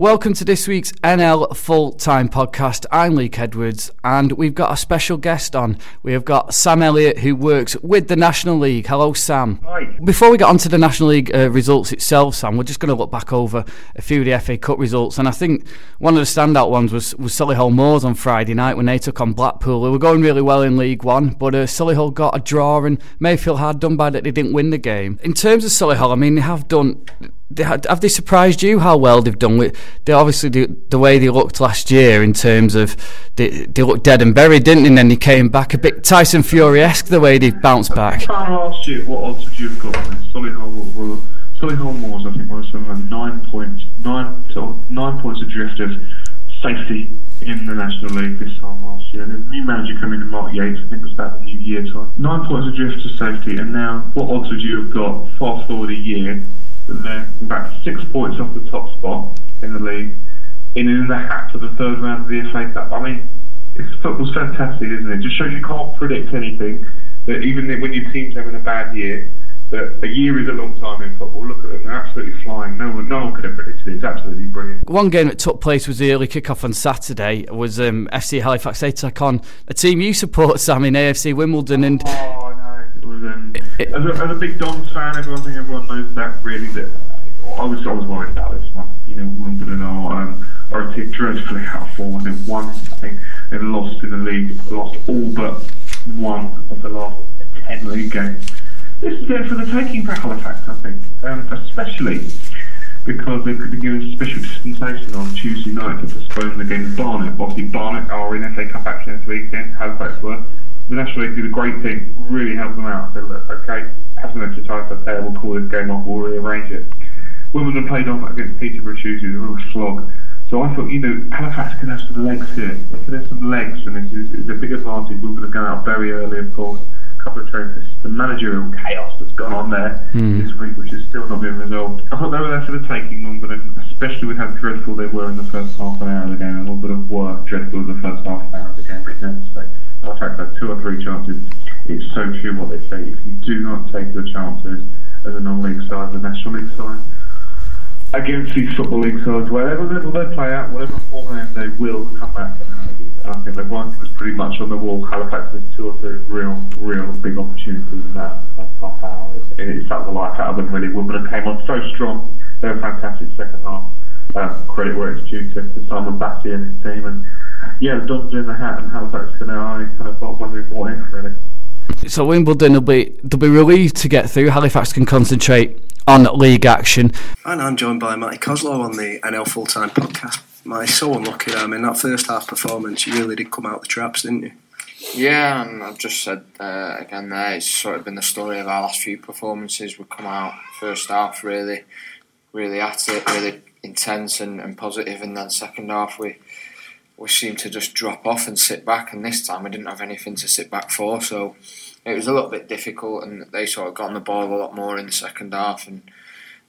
Welcome to this week's NL Full Time Podcast. I'm Luke Edwards, and we've got a special guest on. We have got Sam Elliott, who works with the National League. Hello, Sam. Hi. Before we get on to the National League uh, results itself, Sam, we're just going to look back over a few of the FA Cup results, and I think one of the standout ones was, was Solihull Moors on Friday night when they took on Blackpool. They were going really well in League One, but uh, Solihull got a draw, and Mayfield hard done by that they didn't win the game. In terms of Solihull, I mean, they have done they, have they surprised you how well they've done with they obviously the, the way they looked last year in terms of they, they looked dead and buried didn't they and then they came back a bit Tyson Fury-esque the way they bounced back I asked you what odds would you have got on this Solihull Solihull Moors I think was something nine points nine, nine points adrift of safety in the National League this time last year. A new manager coming in, Mark Yates, I think it was about the new year time. Nine points adrift to safety, and now what odds would you have got fast forward a year they're about six points off the top spot in the league, in in the hat for the third round of the FA Cup. I mean, it's, football's fantastic, isn't it? Just shows you can't predict anything. That even when your team's having a bad year, that a year is a long time in football. Look at them; they're absolutely flying. No one, no one could have predicted it. It's absolutely brilliant. One game that took place was the early kick-off on Saturday. Was um, FC Halifax they took on a team you support, Sam, in AFC Wimbledon, and. Oh, was um, as, a, as a big Dons fan, everyone I think everyone knows that really that I was I was worried about this one. You know, Wimbledon are um, are a team dreadfully out of form. They've won, I think they've lost in the league, lost all but one of the last ten league games. This is there for the taking for Halifax, I think, um, especially because they could be given special dispensation on Tuesday night to postpone the game of Barnet. Obviously, Barnet are in FA Cup action this weekend. Halifax were the National League did a great thing, really helped them out. Said, look, okay, have some extra time for player, we'll call this game off, we'll rearrange it. Wimbledon played off against Peterborough Tuesday, a real slog. So I thought, you know, Halifax can have some legs here. They can have some legs, and this is, it's a big advantage. Wimbledon going to go out very early, of course. A couple of trains, the managerial chaos that's gone on there mm. this week, which is still not being resolved. I thought they were there for the taking, Wimbledon, especially with how dreadful they were in the first half an hour of the game. a little bit of work dreadful in the first half an hour of the game, but to Halifax had two or three chances. It's so true what they say. If you do not take your chances as a non-league side, the National League side, against these football league sides, whatever level they play at, whatever format they will come back. And I think the writing was pretty much on the wall. Halifax has two or three real, real big opportunities that half hour. It, it sucked the life out of them really. Wimbledon came on so strong. They were fantastic second half. Um, credit where it's due to, to Simon Bassey and his team. And yeah, the Dons in the hat, and Halifax are now I kind of thought wondering what if really. So Wimbledon will be they'll be relieved to get through. Halifax can concentrate on league action. And I'm joined by Matty Kosylo on the NL Full Time podcast. My so unlucky. I mean, that first half performance, you really did come out the traps, didn't you? Yeah, and I've just said uh, again there, it's sort of been the story of our last few performances. We come out first half really, really at it, really intense and, and positive, and then second half we we seemed to just drop off and sit back. And this time we didn't have anything to sit back for, so it was a little bit difficult. And they sort of got on the ball a lot more in the second half. And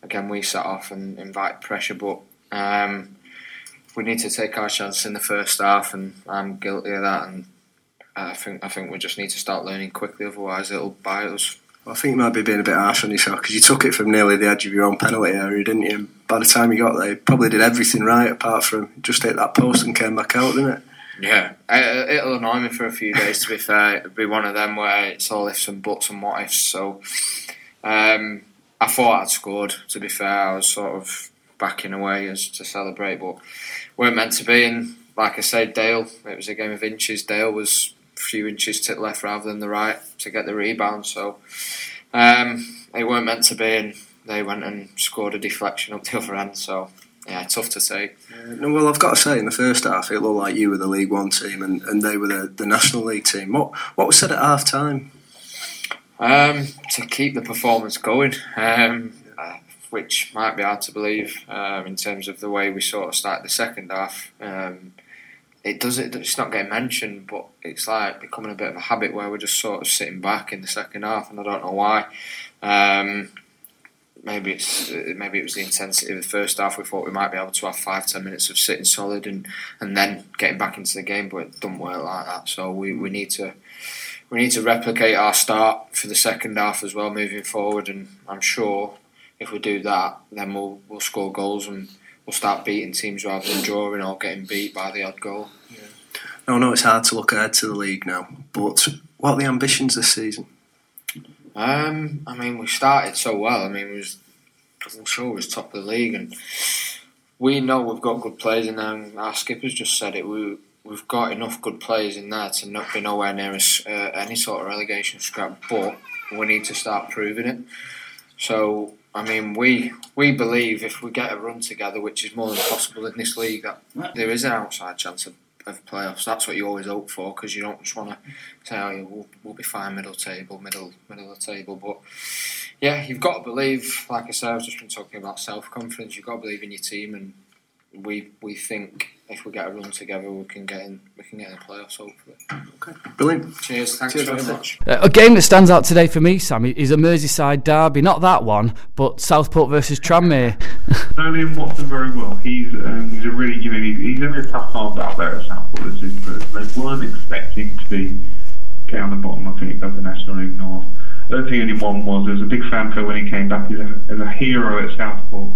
again, we sat off and invite pressure, but um, we need to take our chance in the first half, and I'm guilty of that. And I think I think we just need to start learning quickly, otherwise it'll bite us. I think you might be being a bit harsh on yourself because you took it from nearly the edge of your own penalty area, didn't you? And by the time you got there, you probably did everything right apart from just hit that post and came back out, didn't it? Yeah, it'll annoy me for a few days. To be fair, it'll be one of them where it's all ifs and buts and what ifs. So um, I thought I'd scored. To be fair, I was sort of backing away as to celebrate, but weren't meant to be. And like I said, Dale, it was a game of inches. Dale was few inches to the left rather than the right to get the rebound. So um, it weren't meant to be, and they went and scored a deflection up the other end. So yeah, tough to say. Uh, no, well, I've got to say, in the first half, it looked like you were the League One team and, and they were the, the National League team. What what was said at half time? Um, to keep the performance going, um, uh, which might be hard to believe um, in terms of the way we sort of started the second half. Um, it does it. It's not getting mentioned, but it's like becoming a bit of a habit where we're just sort of sitting back in the second half, and I don't know why. Um, maybe it's maybe it was the intensity of the first half. We thought we might be able to have five ten minutes of sitting solid and and then getting back into the game, but it doesn't work like that. So we, we need to we need to replicate our start for the second half as well moving forward. And I'm sure if we do that, then we'll we'll score goals and we'll start beating teams rather than drawing or getting beat by the odd goal. Yeah. No, no, it's hard to look ahead to the league now. But what are the ambitions this season? Um, I mean, we started so well. I mean, we was I'm sure we was top of the league, and we know we've got good players in there. And our skipper's just said it. We we've got enough good players in there to not be nowhere near us, uh, any sort of relegation scrap. But we need to start proving it. So I mean, we we believe if we get a run together, which is more than possible in this league, that there is an outside chance of, of playoffs. That's what you always hope for because you don't just want to say, "Oh, yeah, we'll, we'll be fine, middle table, middle middle of the table." But yeah, you've got to believe. Like I said, I've just been talking about self confidence. You've got to believe in your team, and we we think if we get a run together, we can get in. We can get in the playoffs. Hopefully. Okay, brilliant. Cheers. Thanks Cheers very much. Uh, a game that stands out today for me, Sammy, is a Merseyside derby. Not that one, but Southport versus Tranmere. know Liam Watson very well. He's um, he's a really you know he's, he's having a tough time out there at Southport this season. They weren't expecting to be down the bottom. I think of the National League North. I don't think anyone was. There was a big fanfare when he came back. He's a, he's a hero at Southport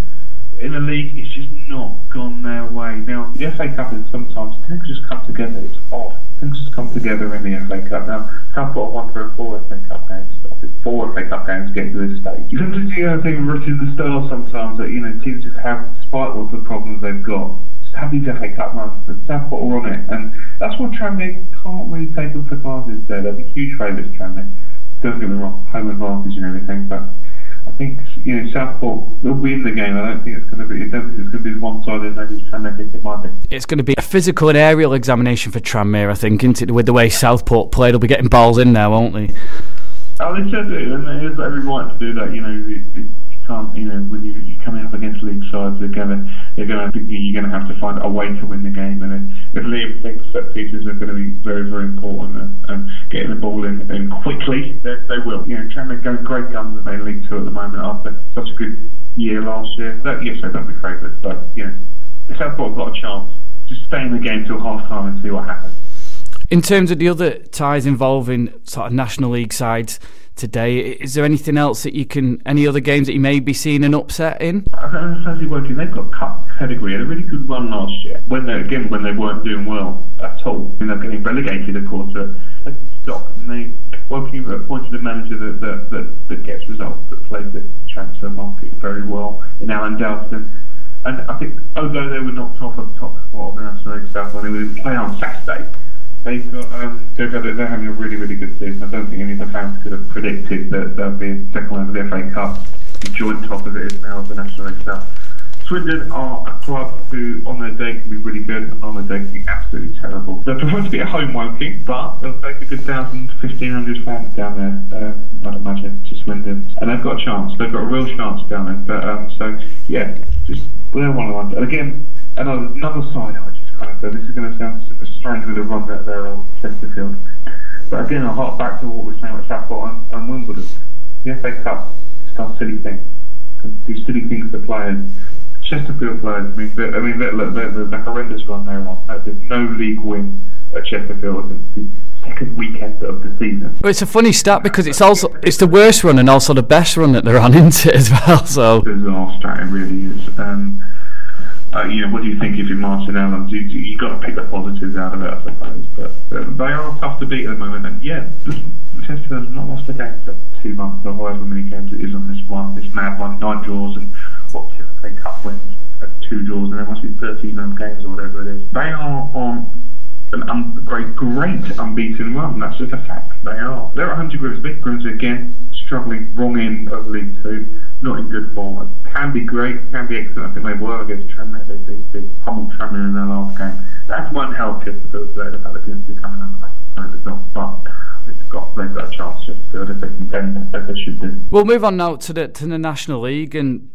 in the league, it's just not gone their way. Now, the FA Cup is sometimes things just come together. It's odd. Things just come together in the FA Cup. Now, Southport won for four FA Cup games. Four FA Cup games get to this stage. You don't see anything written in the stars sometimes that you know teams just have, despite all the problems they've got. Just have these FA Cup runs. And Southport are on it, and that's what Tranmere can't really take them for granted. There, they'll be huge favourites. Tranmere. Don't get me wrong, home advantage and everything, but I think you know Southport will win the game. I don't think it's going to be. I don't think it's going to be one-sided. Maybe Tranmere think it might be. It's going to be a physical and aerial examination for Tranmere. I think, isn't it? With the way Southport play, they'll be getting balls in there, won't they? Oh, they should do, and they have every right to do that. You know, it, it, can't, you know, when you, you're coming up against league sides, they're gonna, they're gonna, you're gonna have to find a way to win the game. And if Liam thinks that pieces are going to be very, very important and, and getting the ball in, in quickly, they, they will. You know, Tranmere going great guns in their League Two at the moment after such a good year last year. That, yes, they don't be favourites, but you know, Southport got a chance, just stay in the game till half time and see what happens. In terms of the other ties involving sort of National League sides today, is there anything else that you can, any other games that you may be seeing an upset in? Know fancy Woking. They've got cup pedigree. Had a really good run last year. When they again when they weren't doing well at all, and they're getting relegated, of course. But stock, and they Woking appointed a manager that that, that, that gets results, that plays the transfer market very well in Alan Dowson. And I think, although they were knocked off at the top spot of the National League South, when they were play on Saturday, They've got um, they've a, they're having a really really good season. I don't think any of the fans could have predicted that they'll be second round of the FA Cup, the joint top of it is now the National League South. Swindon are a club who, on their day, can be really good, on their day, can be absolutely terrible. They prefer to be at home Woking, but they'll take a good 1,000, 1,500 fans down there, uh, I'd imagine, to Swindon. And they've got a chance. They've got a real chance down there. But um, So, yeah, just they're one of the ones. And again, another, another side, so this is going to sound strange with a run that they're on Chesterfield. But again, I'll hop back to what we are saying with Southport and, and Wimbledon. The FA Cup does silly things. Do silly things to players Chesterfield players, I mean, I mean, they're, they're, they're, they're horrendous run they're on. There's no league win at Chesterfield since the second weekend of the season. Well, it's a funny stat because it's also it's the worst run and also the best run that they're on into as well. So stat it really is. Um, uh, you know, what do you think if you're Martin Allen? You, you, got to pick the positives out of it, I suppose. But uh, they are tough to beat at the moment. And yeah, Chesterfield has not lost a game for two months or however many games it is on this one, this mad one, nine draws and what FA Cup wins, two draws, and there must be 13 home games or whatever it is. They are on an un- great, great unbeaten run. That's just a fact. They are. They're at 100 Grimsby. Grimsby again struggling wrong end of League Two, not in good form. Can be great, can be excellent. I think they were against Tranmere. They, they, they pummeled Tranmere in their last game. That won't help Chesterfield today. The fact that Grimsby coming on the back of the top, but they've got they've got a chance Chesterfield if they can contend as they should do. We'll move on now to the to the National League and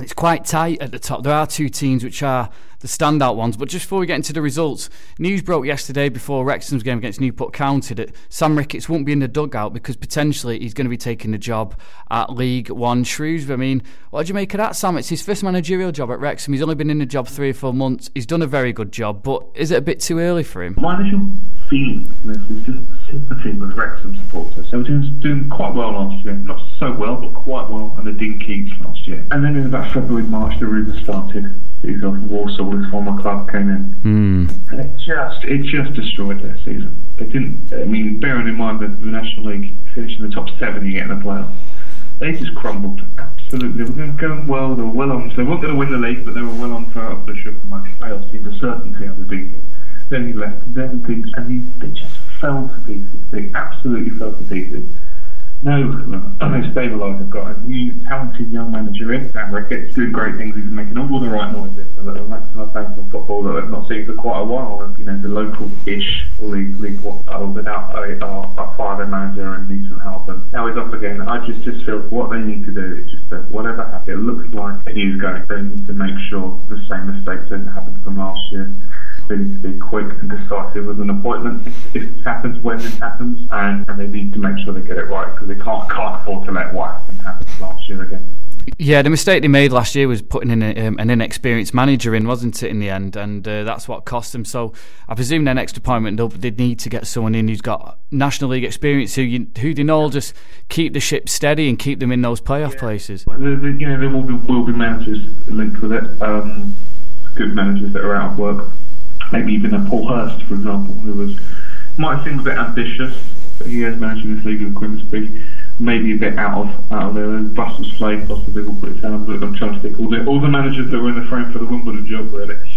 it's quite tight at the top. There are two teams which are the standout ones. But just before we get into the results, news broke yesterday before Wrexham's game against Newport County that Sam Ricketts won't be in the dugout because potentially he's going to be taking the job at League One Shrewsbury. I mean, what do you make of that, Sam? It's his first managerial job at Wrexham. He's only been in the job three or four months. He's done a very good job, but is it a bit too early for him? Feeling this is just sympathy with Wrexham supporters. They were doing, doing quite well last year. Not so well, but quite well under Dean Keates last year. And then in about February, March, the rumours started He's off Walsall, his former club, came in. Mm. And it just, it just destroyed their season. They didn't, I mean, bearing in mind that the National League finished in the top seven, you get in the playoffs. They just crumbled. Absolutely. They were going well, They were well on. They weren't going to win the league, but they were well on for up the sugar most playoffs seemed a certainty of the big Then he left, then things, and he, they just fell to pieces. They absolutely fell to pieces. No, no stabilised. I've got a new talented young manager in, Sam Ricketts, doing great things. He's making all the right noises. And I'm maximum fans of football that I've not seen for quite a while. You know, the local-ish league, league uh, without a, a, a father manager and needs some help. And now he's off again. I just, just feel what they need to do is just that whatever happens, it looks like he is going. They need to make sure the same mistakes didn't happen from last year. They need to be quick and decisive with an appointment if this happens, when this happens, and, and they need to make sure they get it right because they can't, can't afford to let what happened happen last year again. Yeah, the mistake they made last year was putting in a, um, an inexperienced manager in, wasn't it, in the end? And uh, that's what cost them. So I presume their next appointment, they'll, they need to get someone in who's got National League experience, who you, who they know will just keep the ship steady and keep them in those playoff yeah. places. The, the, you know, there will be, will be managers linked with it, um, good managers that are out of work maybe even a Paul Hurst, for example, who was might seem a bit ambitious. But he has managed in this league with Grimsby, maybe a bit out of out of there. Brussels flag, possibly will put it down. But I'm trying to stick all the all the managers that were in the frame for the Wimbledon job, really.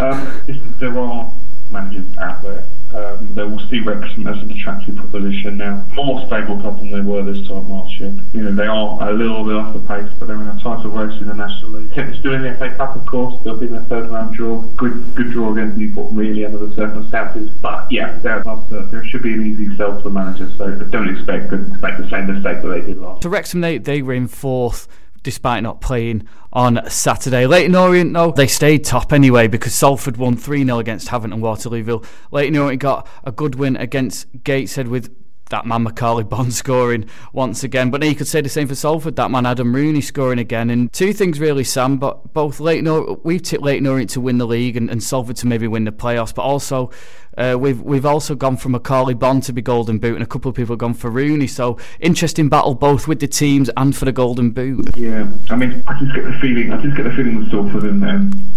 um, there are managers out there um, they will see Wrexham as an attractive proposition now. More stable club than they were this time last year. You know, they are a little bit off the pace, but they're in a title race in the National League. Still in the FA Cup, of course. They'll be in a third round draw. Good good draw against Newport, really, under the circumstances. But yeah, they're there. Should be an easy sell to the manager, so don't expect them to make the same mistake that they did last. So Wrexham, they, they were in fourth despite not playing on Saturday. Leyton Orient, though, they stayed top anyway because Salford won 3 0 against Havant and Waterlooville. Leyton Orient got a good win against Gateshead with that man Macauley Bonne scoring once again. But you could say the same for Salford, that man Adam Rooney scoring again. And two things really, Sam, but both Orient, we've tipped Leyton Orient to win the league and, and Salford to maybe win the playoffs, but also uh, we've we've also gone for Macauley Bonne to be Golden Boot, and a couple of people have gone for Rooney. So interesting battle both with the teams and for the Golden Boot. Yeah, I mean, I just get the feeling, I just get the feeling with Salford and um,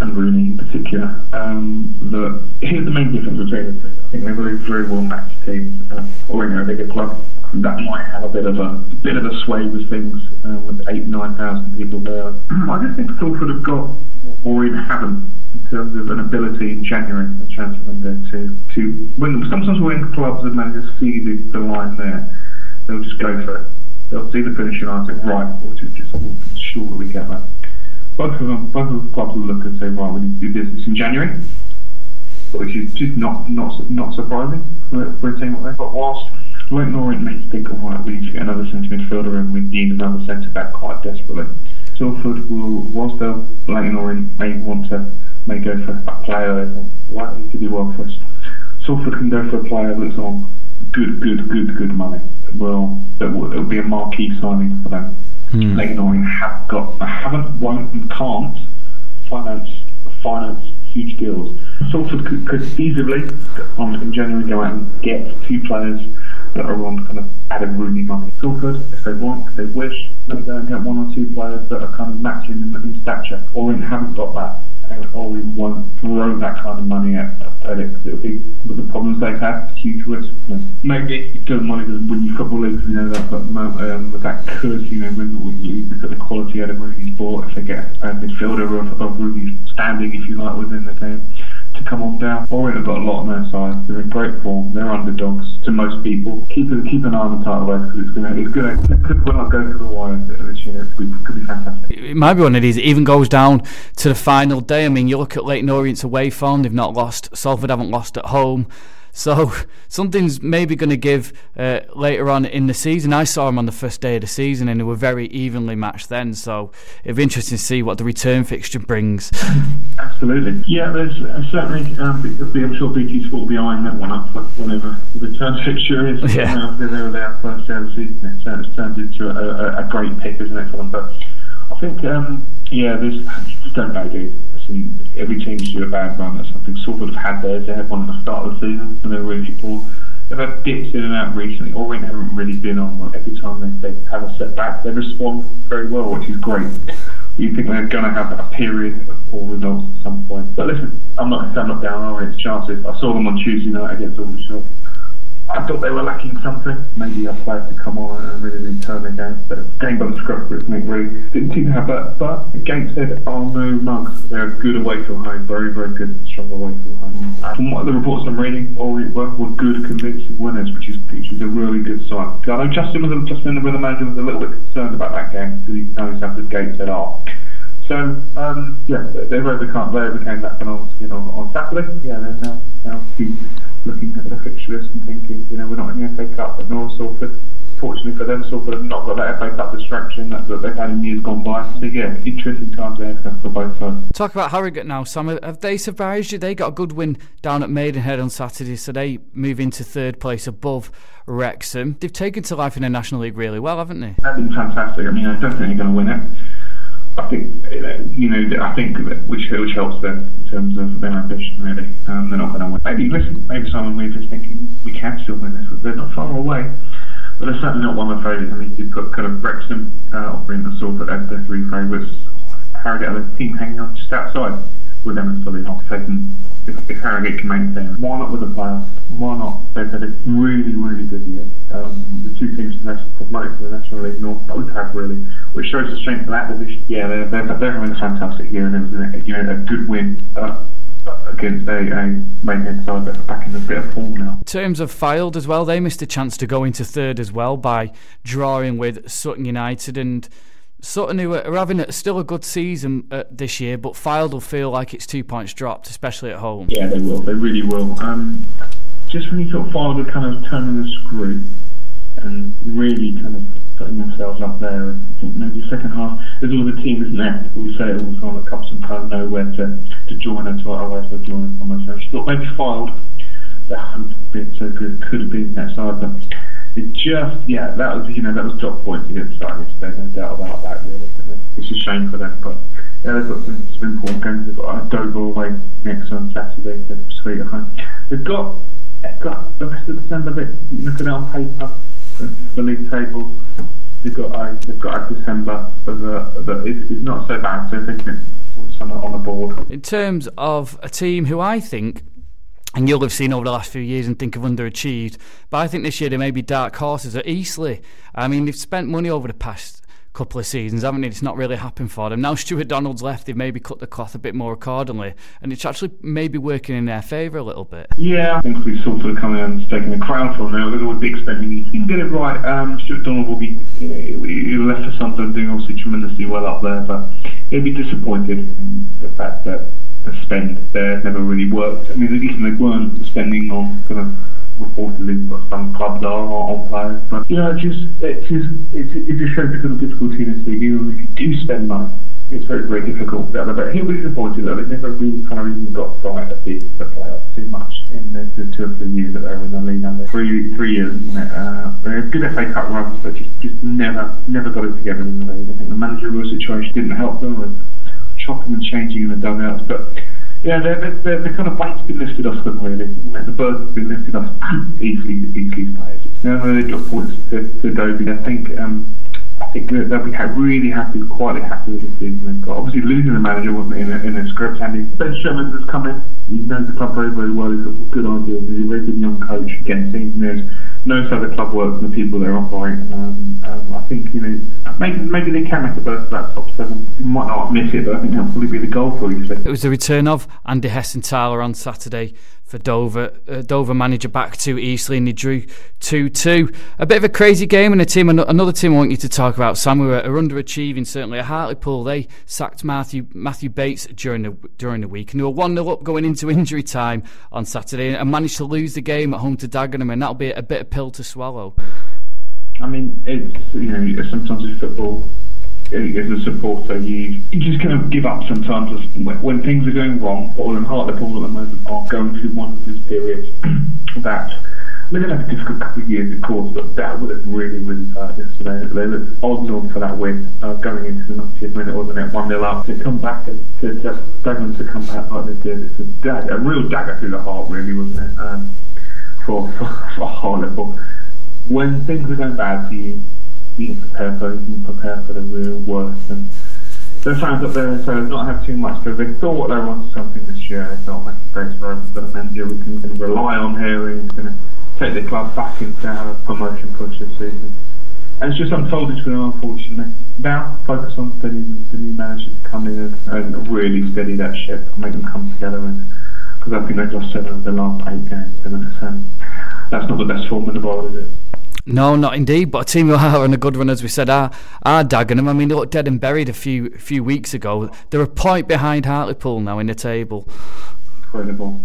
and Rooney in particular. Um, that here's the main difference between the two. I think they're very very well matched teams, uh, or in a bigger club that might have a bit of a bit of a sway with things uh, with eight nine thousand people there. I just think Salford have got or even haven't in terms of an ability in January in transfer window to to when sometimes when clubs and managers see the, the line there, they'll just go for it. They'll see the finishing line and think, right, we'll just, just we'll sure that we get that. Both of them, both of the clubs will look and say, right, we need to do business in January, which is just not not not surprising for, for a team like that. But whilst Leyton Orient may think, all right, we need to get another centre midfielder and we need another centre back quite desperately. Salford will, whilst they'll Orient may want to may go for a player that's likely to do well for. Salford can go for a player that's on good, good, good, good money. Well, will, it'll be a marquee signing for them. Hmm. Leyton Orient have got, haven't, won't, and can't finance finance huge deals. Salford could, could easily, on, in January, go out and get two players that are on kind of Adam Rooney money. Salford, if they want, if they wish, they go and get one or two players that are kind of matching in, in stature. Orient haven't got that. Or we won't throw that kind of money at, at it because it'll be with the problems they've had, huge risk. Maybe it doesn't money doesn't win you football leagues, you know that, but um, that could, you know, when you look at the quality Adam Rooney's bought, if they get a midfielder of, of Rooney's standing, if you like, within the game to come on down. Orient have got a lot on their side. They're in great form. They're underdogs to most people. Keep keep an eye on the title race because it's gonna it's gonna it could well go to the wire this year. It could, could be fantastic. It might be one of these. It even goes down to the final day. I mean, you look at Leyton Orient's away form. They've not lost. Salford haven't lost at home. So something's maybe going to give uh, later on in the season. I saw them on the first day of the season, and they were very evenly matched then. So it'll be interesting to see what the return fixture brings. Absolutely, yeah. There's uh, certainly. Um, I'm sure BT Sport will be eyeing that one up for whenever the return fixture is. Yeah. Uh, they were there first day of the season. It turns, it turns into a, a, a, great pick, isn't it, for them? But I think, um, yeah, there's. Just don't know, dude and every team's due a bad run. That's something Salford have had theirs. They had one at the start of the season and they were really poor. They've had dips in and out recently. Orient haven't really been on. Every time they, they have a setback, they respond very well, which is great. you think they're going to have a period of poor results at some point. But listen, I'm not, I'm not down on its chances. I saw them on Tuesday night against Aldershot. I thought they were lacking something. Maybe a player to come on and really, really turn the game. But game by the scruff for Nick didn't seem to have that. But Gateshead are no mugs. They're good away from home. Very, very good, strong away from home. And from what the reports I'm reading, all were, were good, convincing winners, which is which is a really good sign. I know Justin was Justin, the manager, was a little bit concerned about that game because he knows how good Gateshead are. So um, yeah, they've overcome they overcame that phenomenon you know, on Saturday. Yeah, they're now now looking at the fixture list and thinking, you know, we're not in the FA Cup, but nor Salford. Fortunately for them, Salford have not got that FA Cup distraction that, that they've had in years gone by. So yeah, interesting times ahead for both sides. Talk about Harrogate now, Sam. Have they surprised you? They got a good win down at Maidenhead on Saturday, so they move into third place above Wrexham. They've taken to life in the National League really well, haven't they? They've been fantastic. I mean, I don't think they're going to win it. I think you know I think which which helps them in terms of their ambition really. Um, they're not going to win. Maybe listen, maybe Simon Weaver is thinking we can still win this. They're not far away, but they're certainly not one of the favourites. I mean, you put kind of Wrexham, uh, offering the Salford as their three favourites. Harrogate are the team hanging on just outside with them as fully not taking if Harrogate can maintain, why not with the player? Why not? They've had a really, really good year. Um, the two teams have promoted to the National League North both have really, which shows the strength of that division. Yeah, they're, they're, they're having a fantastic year, and it was a, you know, a good win. Uh, against a, a Maidenhead side that back in a bit of form now. In terms of Fylde as well, they missed a chance to go into third as well by drawing with Sutton United and Sutton who are having a, still a good season uh, this year, but Fylde will feel like it's two points dropped, especially at home. Yeah, they will. They really will. Um, just when you thought Fylde were kind of turning the screw and really kind of putting themselves up there, I think maybe second half, there's all the team, isn't there? We say it all the time that comes and kind of know where to, to join us or where to join us almost. I just thought maybe Fylde, that hadn't been so good, could have been that side, but it just, yeah, that was, you know, that was top points to get. There's no doubt about that, really. It's a shame for them, but yeah, they've got some, some important games. They've got a Dover away next on Saturday, so sweet at home. They've got, they've got the rest of December, they, looking at on paper, the league table, they've got a, they've got a December that is, is not so bad, so they can on the board. In terms of a team who I think and you'll have seen over the last few years and think of underachieved. But I think this year there may be dark horses at Eastleigh. I mean, they've spent money over the past couple of seasons, haven't they? It's not really happened for them. Now Stewart Donald's left, they've maybe cut the cloth a bit more accordingly, and it's actually maybe working in their favour a little bit. Yeah, I think we've sort of come in and taken the crown from them. There's always big spending. You can get it right. Um, Stewart Donald will be, you know, left for something doing obviously tremendously well up there, but he'll be disappointed in the fact that the spend there never really worked. I mean, at least they weren't spending on kind of reportedly what some clubs are on players, but you know, it just it just it, it just shows the kind of difficulty in this league. Even if you do spend money, it's very very difficult. But he'll be disappointed that they never really kind of even got right at the, the playoffs too much in the, the two or three years that they were in the league. Under three three years, isn't it? Uh, good FA Cup runs, but just just never never got it together in the league. I think the managerial situation didn't help them. With, chopping and changing in the dugouts. But yeah, they're, they're, the kind of weight's been lifted off them really. The burden's been lifted off Eastleigh, Eastleigh players. Now they drop points to, to Dobie. I think um, I think they'll be really happy, quite happy with the season they've got. Obviously, losing the manager wasn't in a, in a script. And Ben Sherman has come in. He knows the club very, very well. He's got good ideas. He's a very good young coach. Again, seeing there's how the club works and the people they're operating. Um, um, I think you know maybe maybe they can make a burst of that top seven. Might not miss it, but I think that'll probably be the goal for you. It was the return of Andy Hessenthaler on Saturday for Dover. Uh, Dover manager back to Eastleigh and they drew 2 2. A bit of a crazy game and a team, another team I want you to talk about, Sam, who are, are underachieving certainly. At Hartlepool, they sacked Matthew Matthew Bates during the, during the week and they were 1 0 up going into injury time on Saturday and managed to lose the game at home to Dagenham and that'll be a bit of pill to swallow. I mean, it's, you know, sometimes in football, as a supporter, you, you just kind of give up sometimes when, things are going wrong. Or in Hartlepool at the moment are going through one of those periods that I mean, they've had a difficult couple of years, of course, but that would have really, really hurt yesterday. They looked odds on for that win uh, going into the 90th minute, wasn't it? 1 0 up. To come back and to, to to come back like they did, it's a, dag- a real dagger through the heart, really, wasn't it? Um, for, for, for Hartlepool. When things are going bad for you, you prepare for it and prepare for the real worst. And the fans up there so not have too much because they thought they on something this year. They thought, a base for us, we've got a manager we can, rely on here and he's going to take the club back into our promotion push this season. And it's just unfolded for them, unfortunately. Now, focus on the new, the new manager to come in and, and really steady that ship and make them come together. Because I think they've lost seven of the last eight games, and that's not the best form in the world, is it? No, not indeed. But a team who are on a good run, as we said, are, are Dagenham. I mean, they looked dead and buried a few few weeks ago. They're a point behind Hartlepool now in the table. Incredible.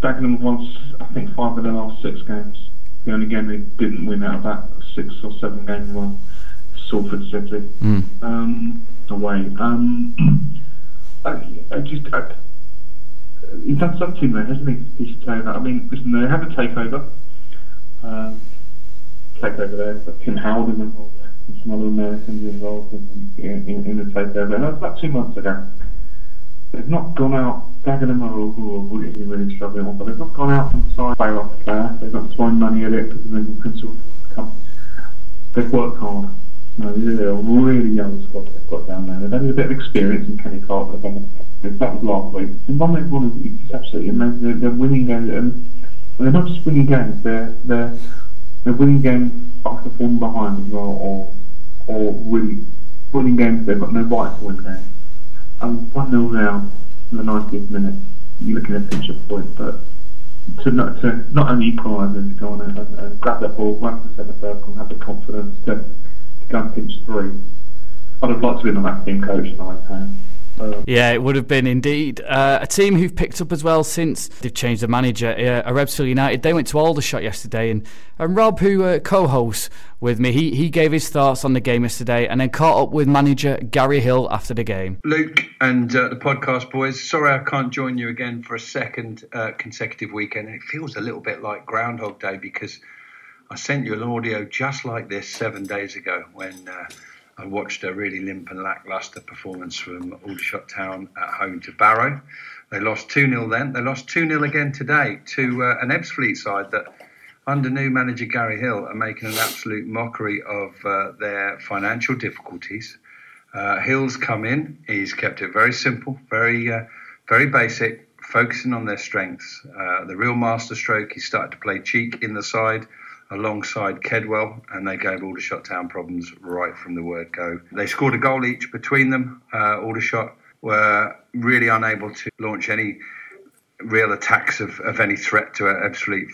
Dagenham won, I think, five of the last six games. The only game they didn't win out of that six or seven game one, Salford City mm. um, away. Um, I, I just. I, he's done something there, hasn't he? He's I mean, listen, they have a takeover. Um, takeover uh, there. But Tim Howard involved and some other Americans involved in, in, in, in the takeover. And that was about two months ago. They've not gone out, Dagenham or who are really struggling on, but they've not gone out and signed player off player. They've not thrown money at it because they can sort of. They've worked hard. No, they're a really young squad they've got down there. They've had a bit of experience in Kenny Clark. That was last week. And one they've won is absolutely amazing. They're, they're winning games, and they're not just winning games. They're they're they're winning games after falling behind as well, or or winning winning games they've got no right to win games. And one 0 now in the 90th minute. You're looking at a of point, but to not to not only equalise and to go on and, and, and grab that ball, run to the centre circle, and have the confidence to, to go and pinch three. I'd have liked to be on that team coach the right hand. Yeah, it would have been indeed. Uh, a team who've picked up as well since they've changed the manager, uh, Ebbsfleet United. They went to Aldershot yesterday, and, and Rob, who uh, co-hosts with me, he, he gave his thoughts on the game yesterday, and then caught up with manager Gary Hill after the game. Luke and uh, the podcast boys, sorry I can't join you again for a second uh, consecutive weekend. It feels a little bit like Groundhog Day because I sent you an audio just like this seven days ago when uh, I watched a really limp and lacklustre performance from Aldershot Town at home to Barrow. They lost 2 0 then. They lost 2 0 again today to uh, an Ebbsfleet side that, under new manager Gary Hill, are making an absolute mockery of uh, their financial difficulties. Uh, Hill's come in. He's kept it very simple, very, uh, very basic, focusing on their strengths. Uh, the real masterstroke, he started to play Cheek in the side alongside Kedwell, and they gave Aldershot Town problems right from the word go. They scored a goal each between them. Uh, Aldershot were really unable to launch any real attacks of, of any threat to Ebbsfleet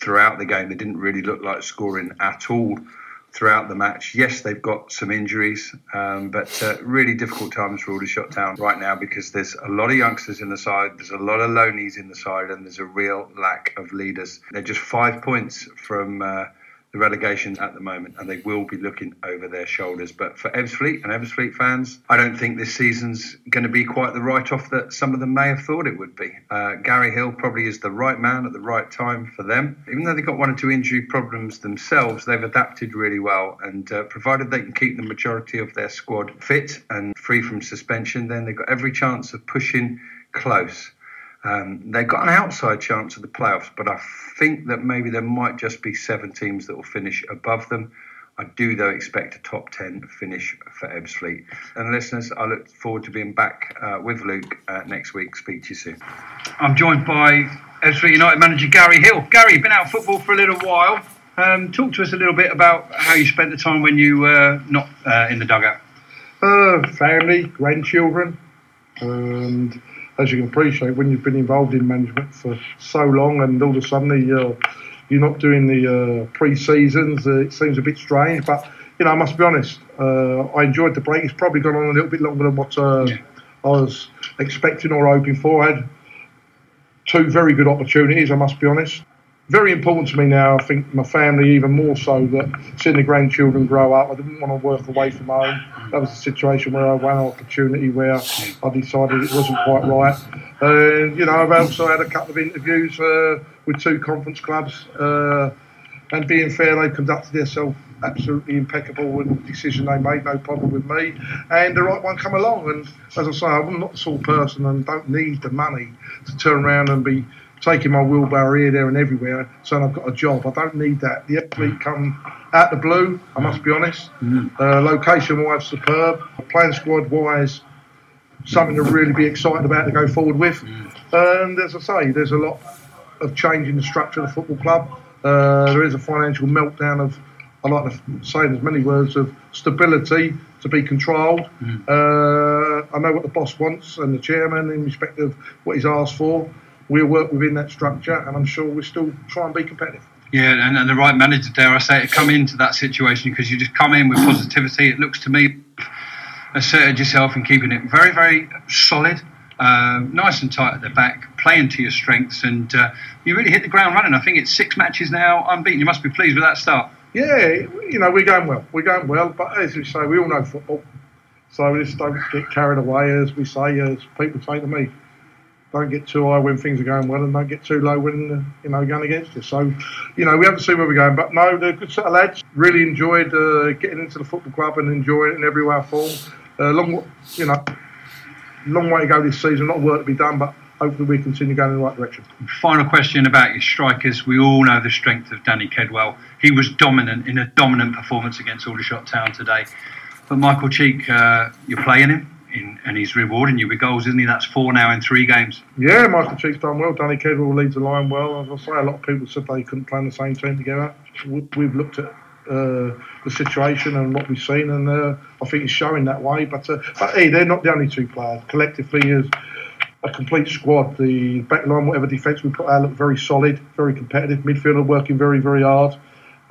throughout the game. They didn't really look like scoring at all throughout the match. Yes, they've got some injuries, um, but uh, really difficult times for Aldershot Town right now because there's a lot of youngsters in the side, there's a lot of lonies in the side, and there's a real lack of leaders. They're just five points from. Uh, the relegation at the moment, and they will be looking over their shoulders. But for Ebbsfleet and Ebbsfleet fans, I don't think this season's going to be quite the write-off that some of them may have thought it would be. Uh, Gary Hill probably is the right man at the right time for them. Even though they've got one or two injury problems themselves, they've adapted really well, and uh, provided they can keep the majority of their squad fit and free from suspension, then they've got every chance of pushing close. Um, they've got an outside chance of the playoffs, but I think that maybe there might just be seven teams that will finish above them. I do, though, expect a top 10 finish for Ebbsfleet. And listeners, I look forward to being back uh, with Luke uh, next week. Speak to you soon. I'm joined by Ebbsfleet United manager Gary Hill. Gary, you've been out of football for a little while. Um, talk to us a little bit about how you spent the time when you were not uh, in the dugout. Uh, family, grandchildren, and as you can appreciate, when you've been involved in management for so long and all of a sudden you're, you're not doing the uh, pre-seasons, uh, it seems a bit strange. But, you know, I must be honest, uh, I enjoyed the break. It's probably gone on a little bit longer than what uh, yeah. I was expecting or hoping for. I had two very good opportunities, I must be honest very important to me now. I think my family even more so that seeing the grandchildren grow up. I didn't want to work away from home. That was a situation where I had an opportunity where I decided it wasn't quite right. And you know, I've also had a couple of interviews uh, with two conference clubs. Uh, and being fair, they conducted themselves absolutely impeccable in the decision they made, no problem with me. And the right one come along. And as I say, I'm not the sort of person and don't need the money to turn around and be taking my wheelbarrow here, there, and everywhere, saying I've got a job. I don't need that. The athlete come out the blue. I must be honest. Uh, location wise, superb. Playing squad wise, something to really be excited about to go forward with. And as I say, there's a lot of change in the structure of the football club. Uh, there is a financial meltdown of, I like to say in as many words, of stability to be controlled. Uh, I know what the boss wants and the chairman in respect of what he's asked for. We'll work within that structure, and I'm sure we'll still try and be competitive. Yeah, and, and the right manager, dare I say, to come into that situation because you just come in with positivity. It looks to me asserted yourself and keeping it very, very solid, um, nice and tight at the back, playing to your strengths, and uh, you really hit the ground running. I think it's six matches now unbeaten. You must be pleased with that start. Yeah, you know, we're going well. We're going well, but as we say, we all know football. So we just don't get carried away, as we say, as people say to me. Don't get too high when things are going well, and don't get too low when uh, you know going against us. So, you know, we haven't seen where we're going, but no, they're a good set of lads. Really enjoyed uh, getting into the football club and enjoying it in every way I form. Uh, long, you know, long way to go this season. A lot of work to be done, but hopefully we continue going in the right direction. Final question about your strikers. We all know the strength of Danny Kedwell. He was dominant in a dominant performance against Aldershot Town today. But Michael Cheek, uh, you're playing him, in, and he's rewarding you with goals, isn't he? That's four now in three games. Yeah, Michael Cheek's done well. Danny Kedwell leads the line well. As I say, a lot of people said they couldn't play in the same team together. We- We've looked at uh, the situation and what we've seen, and uh, I think it's showing that way. But, uh, but hey, they're not the only two players. Collectively, as a complete squad, the back line, whatever defence we put out, look very solid, very competitive. Midfielder working very, very hard.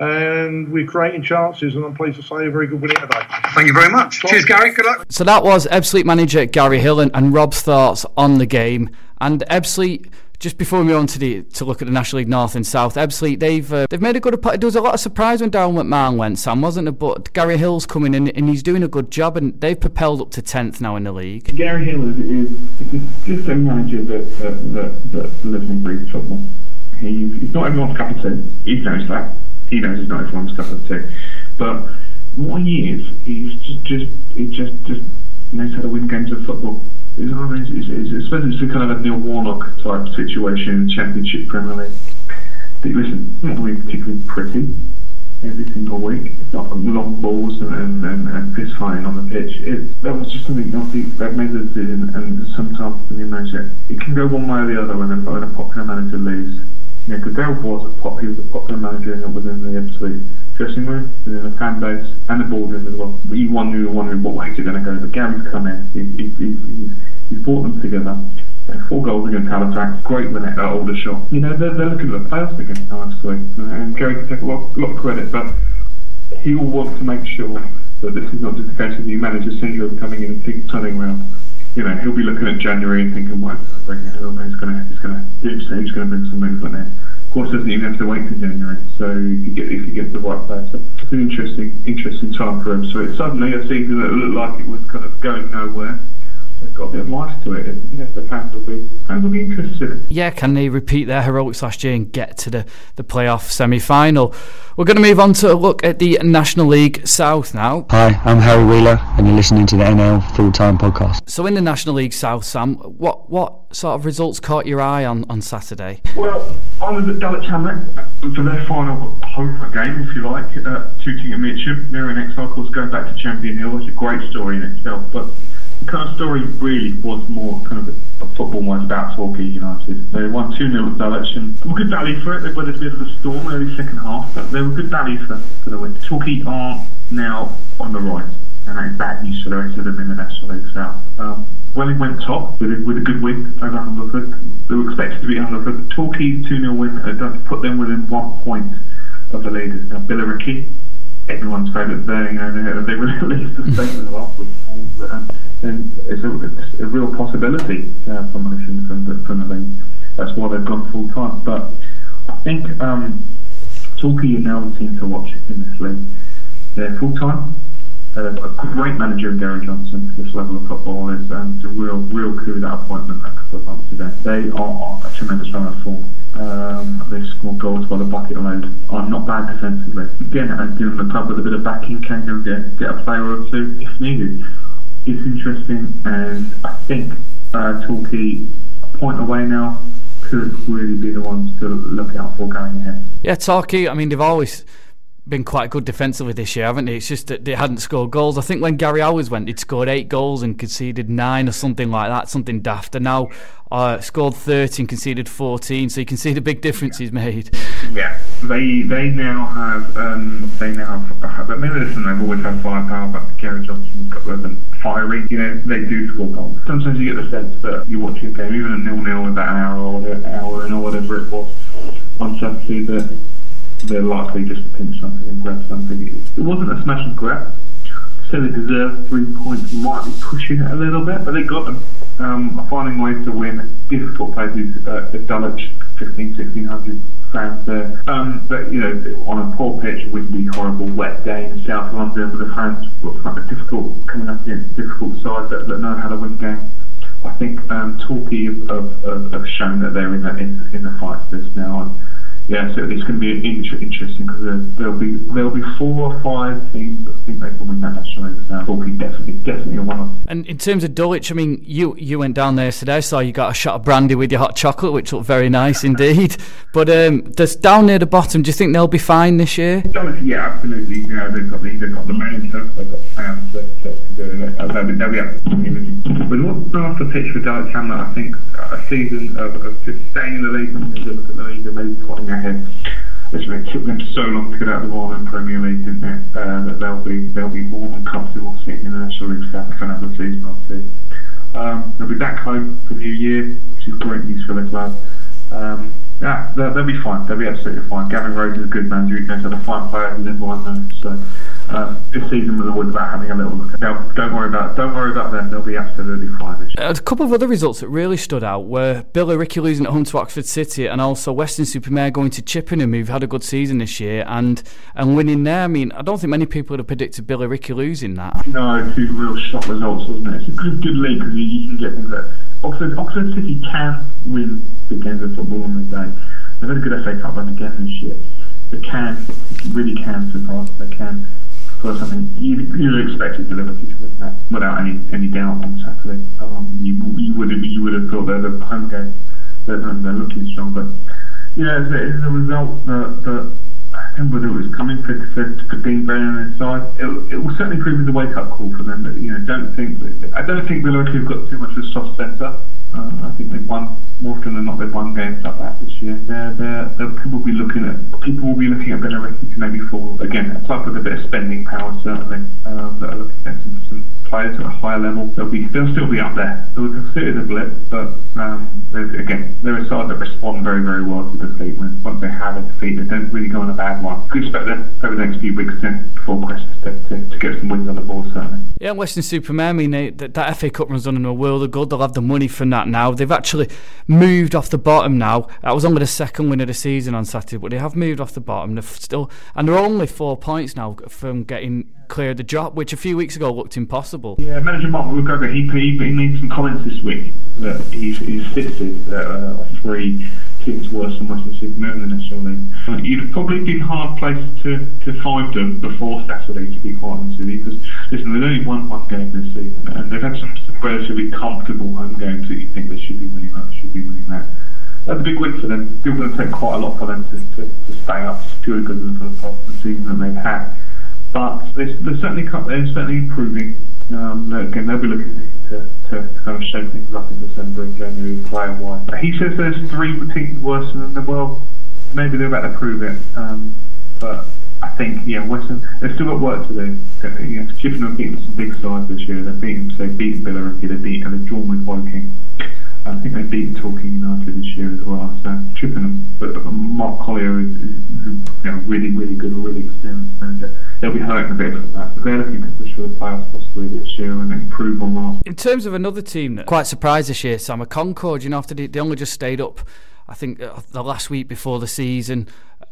And we're creating chances, and I'm pleased to say a very good winning today. Thank you very much. Cheers, Gary. Good luck. So that was Ebbsfleet manager Gary Hill and, and Rob's thoughts on the game. And Ebbsfleet, just before we move on to the to look at the National League North and South, Ebbsfleet they've uh, they've made a good. appo- There was a lot of surprise when Daryl McMahon went, Sam, wasn't there? But Gary Hill's coming in and he's doing a good job, and they've propelled up to tenth now in the league. Gary Hill is, is, is just a manager that, that, that, that lives and breathes football. He's, he's not everyone's cup of tea. He knows that. He knows he's not everyone's cup of tea. But what he is, he's just, just he just, just knows how to win games of football. You know? It's, it's, it's, I suppose it's a kind of a Neil Warnock type situation in the Championship Premier League. But listen, it's not be particularly pretty every single week. It's not long balls and, and, and, and piss fighting on the pitch. It, that was just something obviously that made the decision and sometimes when you manage it, can go one way or the other when a, when a popular manager leaves. Yeah, because Dale was a pop, he was a popular manager within the Ipswich dressing room, within the fan base, and the boardroom as well. You one knew wondering what way it going to go. But Gary's come in, he's, he's, he's, he's, brought them together. Four goals against Halifax, great win at Aldershot. You know, they're, they're looking at the playoffs against Ipswich, and Gary can take a lot, lot of credit, but he will want to make sure that this is not just a case of new manager syndrome coming in and things turning around. You know, he'll be looking at January and thinking, what is going to bring in? He's going to, he's going to, he's going to bring some movement in. Course, doesn't even have to wait till January. So if you get, if you get the right player, it's an interesting, interesting time for him. So it's suddenly a season that looked like it was kind of going nowhere. It's got a bit of life to it. And yes, the fans will be, fans will be interested. Yeah, can they repeat their heroics last year and get to the, the playoff semi final? We're going to move on to a look at the National League South now. Hi, I'm Harry Wheeler, and you're listening to the NL Full Time Podcast. So in the National League South, Sam, what what sort of results caught your eye on, on Saturday? Well, I was at Dulwich Hamlet for their final home game, if you like, uh, Tooting and Mitcham. They're in exile, of course, going back to Champion Hill. It's a great story in itself, but the kind of story really was more kind of football was about Torquay United. They won 2 0 at Dulwich and were good value for it. They weathered a bit of a storm early second half, but they were good value for, for the win. Torquay are now on the rise, and that is bad news for the rest of them in the National League South. Um, Welling went top with a, with a good win over Hungerford. They were expected to be Hungerford. but Torquay's 2 0 win does put them within one point of the leaders. Now, Billericay, everyone's favourite there, you they, they released a statement last week um, it's, a, it's a real possibility uh, promotion from the, from the league. That's why they've gone full time. But I think um, Torquay are now the team to watch in this league. They're full time. Uh, a great manager in Gary Johnson for this level of football is um, a real, real coup that appointment a couple of months ago. They are a tremendous run of form. Um, they score goals by the bucket load. Are not bad defensively. Again, and giving the club with a bit of backing, can go get, get a player or two if needed. It's interesting, and I think uh, Torquay a point away now could really be the ones to look out for going ahead. Yeah, Torquay, I mean, they've always been quite good defensively this year, haven't they? It's just that they hadn't scored goals. I think when Gary Owers went, he'd scored eight goals and conceded nine or something like that, something daft. And now uh, scored 13, conceded 14. So you can see the big difference he's made. Yeah, they they now have um, they now have. But maybe listen, they've always had firepower, but Gary Johnson's got them fiery. You know, they do score goals. Sometimes you get the sense that you're watching a game, even a nil nil with that hour or an hour and or whatever it was on Saturday that they're likely just to pinch something and grab something. It wasn't a smash and grab. So they deserved three points, might be pushing it a little bit, but they got them. Um, finding ways to win difficult places uh, at Dulwich, 15, 1600 fans there. Um, but, you know, on a poor pitch, windy, horrible, wet day in South London, with the fans were difficult, coming up against difficult sides that, that know how to win games. I think um, Torquay have, have, have, shown that they're in the, in, in the fight for this now. And, yeah, so it's going to be interesting because there'll be there'll be four or five teams that I think they can win that national league. Now, Torquay definitely definitely a one. And in terms of Dulwich, I mean, you you went down there today, so you got a shot of brandy with your hot chocolate, which looked very nice indeed. But um, down near the bottom. Do you think they'll be fine this year? Yeah, absolutely. You know, they've got the they've got the manager, they've got fans that, that do it. They'll be, they'll be absolutely. But what's off the pitch for Dulwich Hamlet? I think a season of, of just staying in the league and look at the league and maybe flying ahead. It took them so long to get out of the Ryman Premier League, didn't it? Uh, that they'll be they'll be more than comfortable sitting in the National League South for another season or two. Um, they'll be back home for the new year, which is great news for the club. Um, yeah, they'll, they'll, be fine. They'll be absolutely fine. Gavin Rose is a good manager. He knows how to find players, and everyone. So uh, this season was always about having a little look. Now, don't worry about don't worry about them. They'll be absolutely fine. A couple of other results that really stood out were Billericay losing at home to Oxford City, and also Weston-super-Mare going to Chippenham, who've had a good season this year, and and winning there. I mean, I don't think many people would have predicted Billericay losing that. No, two real shock results, wasn't it? It's a good, good league because you, you can get things like Oxford. Oxford City can win the games of football on the day. They've had a good FA Cup run again this year. They can, really can surprise. They can for something you you expected Liberty to win that without any any doubt on Saturday. Um, you you would have you would have thought they're the home game. They're, they're looking strong, but you know, as a, as a result, the, the I don't know whether it was coming for, for, for Dean Brennan and his side. It, it will certainly prove as a wake up call for them. But you know, don't think that, I don't think Billericay have got too much of a soft centre. Uh, I think they've won more often than not. They've won games like that this year. They're, they're, they're, people will be looking at people will be looking at Billericay to maybe fall again. A club with a bit of spending power certainly um, that are looking at some, some players at a higher level. They'll be they'll still be up there. They'll see it as a blip, but um, again, they're a side that respond very very well to defeat. When once they have a defeat, they don't really go on a bad one. Could expect them over the next few weeks to, before Christmas to, to, to, get some wins on the board certainly. Yeah, Weston-super-Mare, I mean, they, that, that FA Cup run's done them a world of good. They'll have the money from that now. They've actually moved off the bottom now. That was only the second win of the season on Saturday, but they have moved off the bottom. They're still, and they're only four points now from getting clear of the drop, which a few weeks ago looked impossible. Yeah, manager Mark McGregor, he, he, he made some comments this week that he's, he's insisted that uh, three teams worse than Weston-super-Mare in the National League. You'd have probably been hard placed to, to find them before Saturday, to be quite honest with you, because listen, they've only won one game this season, and they've had some, some relatively comfortable home games that you think they should be winning that, should be winning that. That's a big win for them. Still going to take quite a lot for them to, to, to stay up, a good for the, season that they've had. But they're certainly they're certainly improving. Um, again, they'll be looking to, to, to, kind of shake things up in December and January player wise. He says there's three teams worse than them. Well, maybe they're about to prove it. Um, but I think, yeah, Weston, they've still got work to do. They're, you know, Chippenham some big sides this year. They've beaten, so they've beaten Billericay, they've beaten, they've drawn with Woking. I think they've beaten Torquay United this year as well. So Chippenham, but Mark Collier is, is, is you know, really, really good, really experienced manager. They'll be hurting a bit from that. But they're looking to push for the playoffs possibly this year and improve on last. In terms of another team that quite surprised this year, Sam, a Concord. You know, after they, they only just stayed up. I think uh, the last week before the season,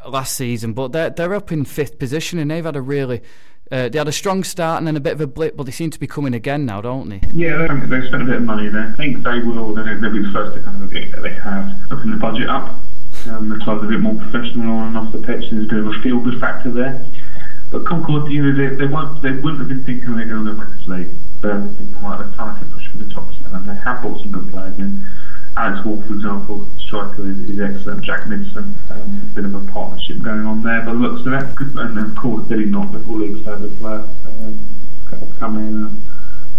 uh, last season, but they're they're up in fifth position and they've had a really uh, they had a strong start and then a bit of a blip, but they seem to be coming again now, don't they? Yeah, they've spent a bit of money there. I think they will. They'll be the first to kind of get they have opened the budget up. Um, the club's a bit more professional on and off the pitch, and there's a bit of a feel good factor there. But Concord, you know, they, they, won't, they wouldn't have been thinking they're going to win this league. They're thinking, right, to push for the top seven. They have brought some good players in. Alex Wall, for example, striker is, is excellent. Jack Midson, um, a bit of a partnership going on there. But looks of it, and of course Billy Knott, the full league service player, um, come in. And,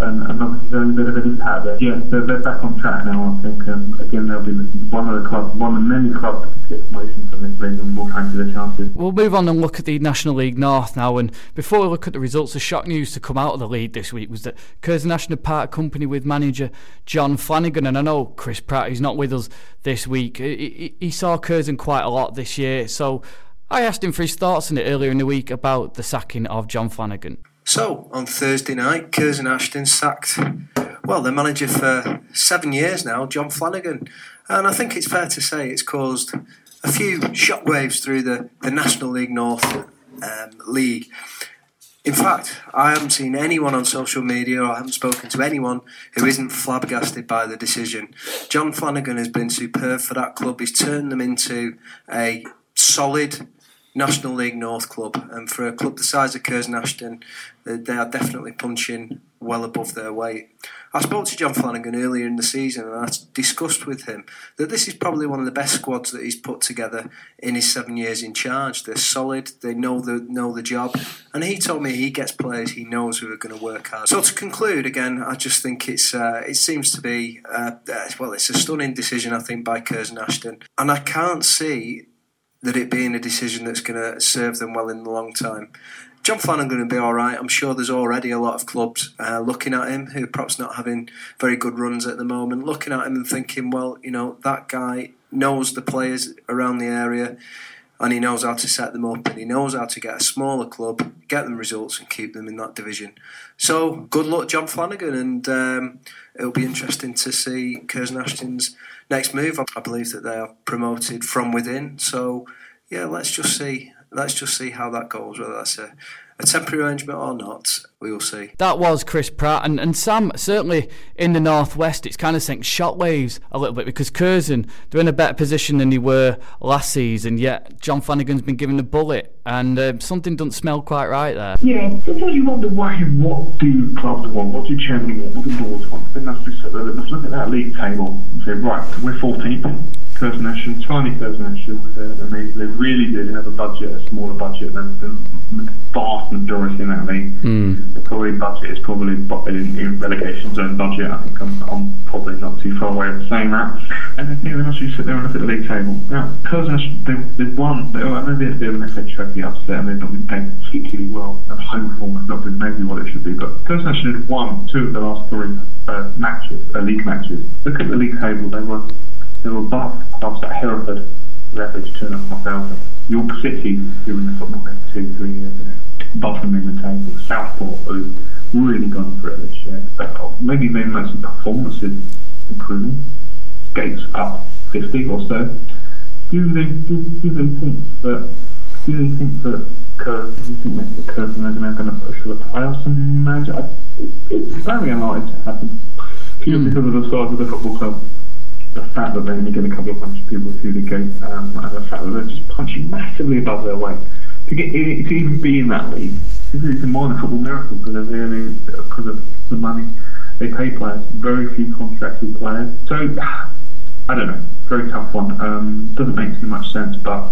and, and obviously a bit of an impact there. Yeah, they're, they're back on track now, I think. Um, again, they'll be one of the clubs, one of many clubs that can get promotion from this league and will fancy the chances. We'll move on and look at the National League North now. And before we look at the results, the shock news to come out of the league this week was that Curzon National Park company with manager John Flanagan. And I know Chris Pratt, he's not with us this week. He, he saw Curzon quite a lot this year. So I asked him for his thoughts on it earlier in the week about the sacking of John Flanagan. So, on Thursday night, Curzon Ashton sacked, well, their manager for seven years now, John Flanagan. And I think it's fair to say it's caused a few shockwaves through the, the National League North um, League. In fact, I haven't seen anyone on social media or I haven't spoken to anyone who isn't flabbergasted by the decision. John Flanagan has been superb for that club. He's turned them into a solid National League North club, and for a club the size of Curzon Ashton, they are definitely punching well above their weight. I spoke to John Flanagan earlier in the season, and I discussed with him that this is probably one of the best squads that he's put together in his seven years in charge. They're solid, they know the know the job, and he told me he gets players he knows who are going to work hard. So to conclude, again, I just think it's uh, it seems to be uh, uh well, it's a stunning decision I think by Curzon Ashton, and I can't see that it being a decision that's going to serve them well in the long time. John Flanagan going to be all right. I'm sure there's already a lot of clubs uh, looking at him who perhaps not having very good runs at the moment, looking at him and thinking, well, you know, that guy knows the players around the area and he knows how to set them up and he knows how to get a smaller club, get them results and keep them in that division. So good luck, John Flanagan, and um, it'll be interesting to see Curzon Ashton's next move. I believe that they are promoted from within. So yeah, let's just see. Let's just see how that goes. Whether that's a, a temporary arrangement or not, we will see. That was Chris Pratt and, and Sam. Certainly in the northwest, it's kind of sent shockwaves a little bit because Curzon they're in a better position than they were last season. Yet John Flanagan's been given a bullet, and uh, something doesn't smell quite right there. Yeah, sometimes you wonder why. What do clubs want? What do chairman want? What do boards want? Then that's just let's look at that league table and say, right, we're 14th. Curzon Ashton, tiny Curzon Ashton, uh, and they, they really did have a budget, a smaller budget than, the vast majority in that league. Mm. The probably budget is probably in, in relegation zone budget. I think I'm, I'm probably not too far away from saying that. And then you know, actually sit there and look at the league table. Now, Ashton, they, they've won, they, I know they've been an FA Trophy upset and they've not been playing particularly well, and home form has not been maybe what it should be, but Curzon Ashton had won two of the last three uh, matches, uh, league matches. Look at the league table, they were there were above clubs at Hereford, who averaged two and a half thousand. York City, who were in the football league two, three years ago, bottom in the table. Southport, who've really gone for it this year. Maybe they might see performances improving. Gates up 50 or so. Do they, do, do they think that do they think that Curve, do you think that the Curve are going to push for the playoffs and manage it? It's very unlikely to happen. Purely mm. because of the size of the football club the fact that they only get a couple of hundred people through the gate, um, and the fact that they're just punching massively above their weight to get to even be in that league, it's a minor football miracle because of only because of the money they pay players. Very few contracted players, so I don't know. Very tough one. Um, doesn't make too much sense, but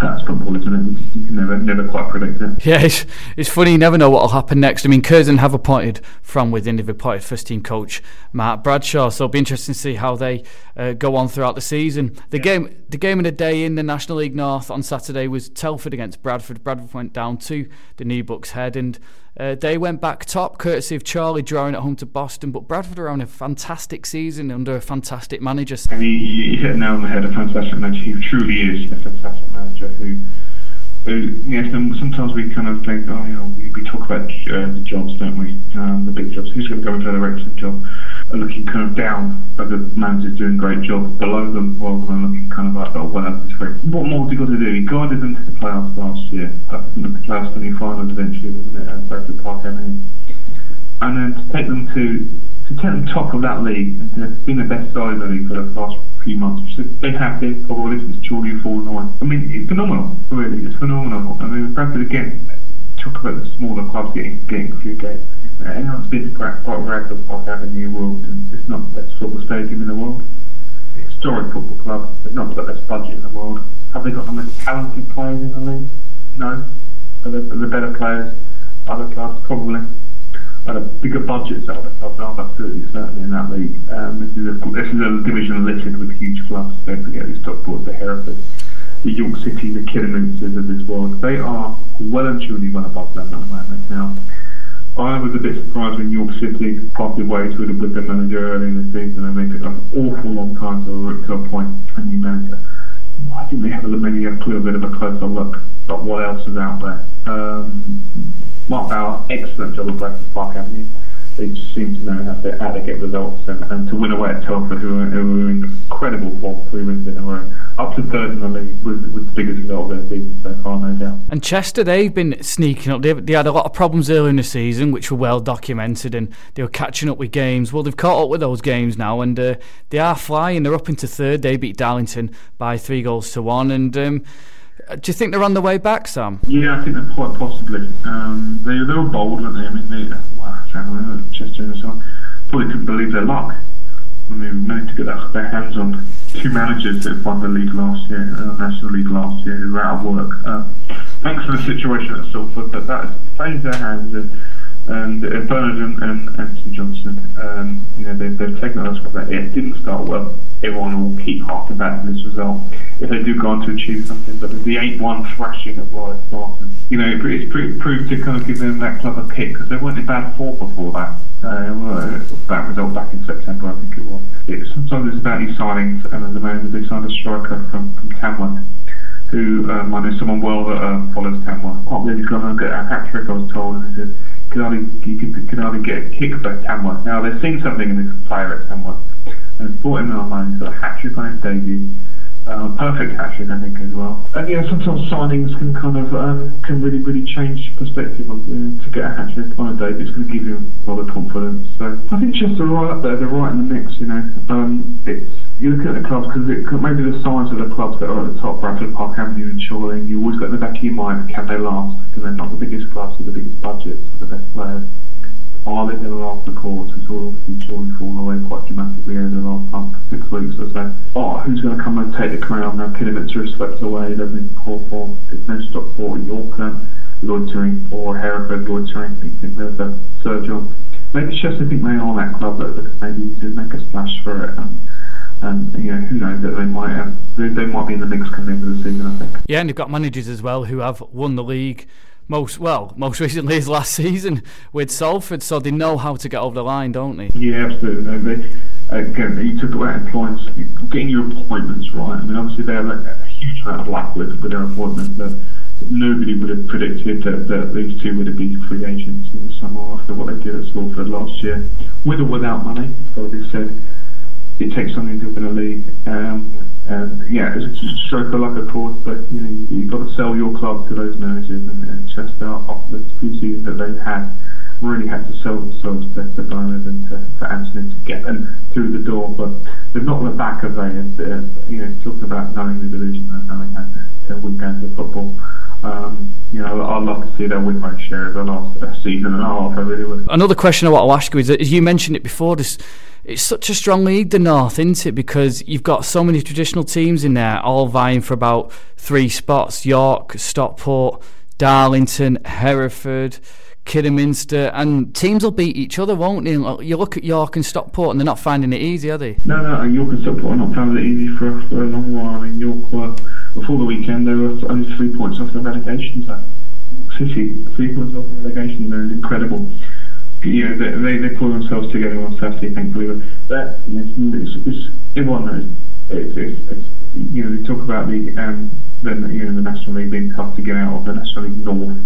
that's football, isn't it? You can never, never quite predict it. Yeah, it's, it's funny. You never know what will happen next. I mean, Curzon have appointed from within. They've appointed first team coach Matt Bradshaw, so it'll be interesting to see how they uh, go on throughout the season. The yeah. game, the game of the day in the National League North on Saturday was Telford against Bradford. Bradford went down to the New Bucks Head and uh, they went back top, courtesy of Chorley drawing at home to Boston. But Bradford are on a fantastic season under a fantastic manager. And he, he hit nail on the head. A fantastic manager. He truly is a fantastic manager who. who yes, and sometimes we kind of think, oh, know, we, we talk about uh, the jobs, don't we? Um, the big jobs. Who's going to go and into the job? Are looking kind of down at the managers doing great jobs below them, rather than looking kind of like, oh, well, What more has he got to do? He guided them to the playoffs last year. Think the playoffs semi-finals eventually, wasn't it? At Bradford Park, Avenue. And then to take them to to take them top of that league and to have been the best side in the league for the past few months. So they have been probably since Julie 4 9. I mean, it's phenomenal, really. It's phenomenal. I mean, Bradford again, talk about the smaller clubs getting getting a few games. Anyone's been to Bradford Park Avenue World, it's not the best football stadium in the world. Historic football Club. They've not got the best budget in the world. Have they got the most talented players in the league? No. Are they, are better players? Other clubs probably. At a bigger budgets out of the clubs, I'm absolutely certainly in that league. Um, this, is a, this is a division littered with huge clubs. Don't forget these top boards, the Hereford, the York City, the Kidderminsters of this world. They are well and truly well above them at the moment now. I was a bit surprised when York City parted ways with, with the manager early in the season and they took an awful long time to, to appoint a new manager. I think they have a, maybe a little bit of a closer look at what else is out there. Um, Mark Bower, excellent job at Bradford Park Avenue. They just seem to know how to, how to get results and, and to win away at Telford, who are, who are incredible for three wins in a row. Up to third in the league with, with the biggest result of their season so far, no doubt. And Chester, they've been sneaking up. They, they had a lot of problems early in the season, which were well documented, and they were catching up with games. Well, they've caught up with those games now, and uh, they are flying. They're up into third. They beat Darlington by three goals to one, and. Um, do you think they're on the way back, Sam? Yeah, I think they're quite possibly. Um, they, they were bold, weren't they? I mean, they, well, Chester and so on, probably couldn't believe their luck when they managed to get their, their hands on two managers that won the league last year, uh, National League last year, who were out of work. Uh, thanks for the situation at Salford, but that played their hands. And, and uh, Bernard and, and Anthony Johnson, um, you know, they, they've taken us from that. It didn't start well. Everyone will keep harking back to this result if they do go on to achieve something. But the 8-1 thrashing at Royal Spartan, you know, it, it's proved to kind of give them that club a kick because they weren't in bad form before that. Uh, that result back in September, I think it was. It, sometimes it's about these signings, and at the moment they signed a striker from, from Tamworth who um, I know someone well that uh, follows Tamworth. Can't believe he's going to get a hat trick, I was told, and he said could only you could, could only get a kick for Tamworth. Now they've seen something in this player at Tamworth and brought him on loan. He's got a hat trick on his debut. Uh, perfect hat trick, I think, as well. And yeah, sometimes signings can kind of um, can really, really change perspective. Of, uh, to get a hat trick on a debut, it's going to give you a lot of confidence. So I think Chester are right up there. They're right in the mix. You know, um, it's you look at the clubs because it maybe the size of the clubs that are at the top, Bradford Park Avenue and Chorley, you always got in the back of your mind, can they last? Because they're not the biggest clubs with the biggest budgets, or the best players. Are they going to last the course? We saw obviously Chorley fall away quite dramatically over the last six weeks or so. Oh, who's going to come and take the crown? Now has swept away, they've been poor form. There's no Stockport, York, loitering, or Hereford loitering. I think there's a surge on. Maybe Chester think they are that club that maybe to make a splash for it. And, and you know who knows that they might have they, they might be in the mix coming into the season. I think. Yeah, and you've got managers as well who have won the league most well most recently is last season with Salford, so they know how to get over the line, don't they? Yeah, absolutely. Again, you talk about employment, getting your appointments right. I mean, obviously they have a, a huge amount of luck with, with their appointments. That nobody would have predicted that, that these two would have been free agents in the summer after what they did at Salford last year, with or without money. So they said it takes something to win a league. Um, and yeah, it's a stroke of luck, of course, but you know you've got to sell your club to those managers, and, and Chester, after the few seasons that they've had, really had to sell themselves to, to Bernard and to, to Anthony to get them through the door. But they've not looked back, have they? And, uh, you know, talking about knowing the division and knowing how to, to win games of football. Um, you know, I'd love to see their win rate share of the last uh, season and a half. I really would. Another question I want to ask you is that, as you mentioned it before, this it's such a strong league, the North, isn't it? Because you've got so many traditional teams in there, all vying for about three spots: York, Stockport, Darlington, Hereford. Kidderminster, and teams will beat each other, won't they? You look at York and Stockport, and they're not finding it easy, are they? No, no, York and Stockport are not finding it easy for, for a long while. I mean, York were, before the weekend, they were only three points off the relegation zone. City, three points off the relegation zone is incredible you know, they, they pull themselves together on Saturday, thankfully. But that, it's, it's, it's, everyone knows. It's, it's, it's, you know, they talk about the, um, the, you know, the National League being tough to get out of. The National League North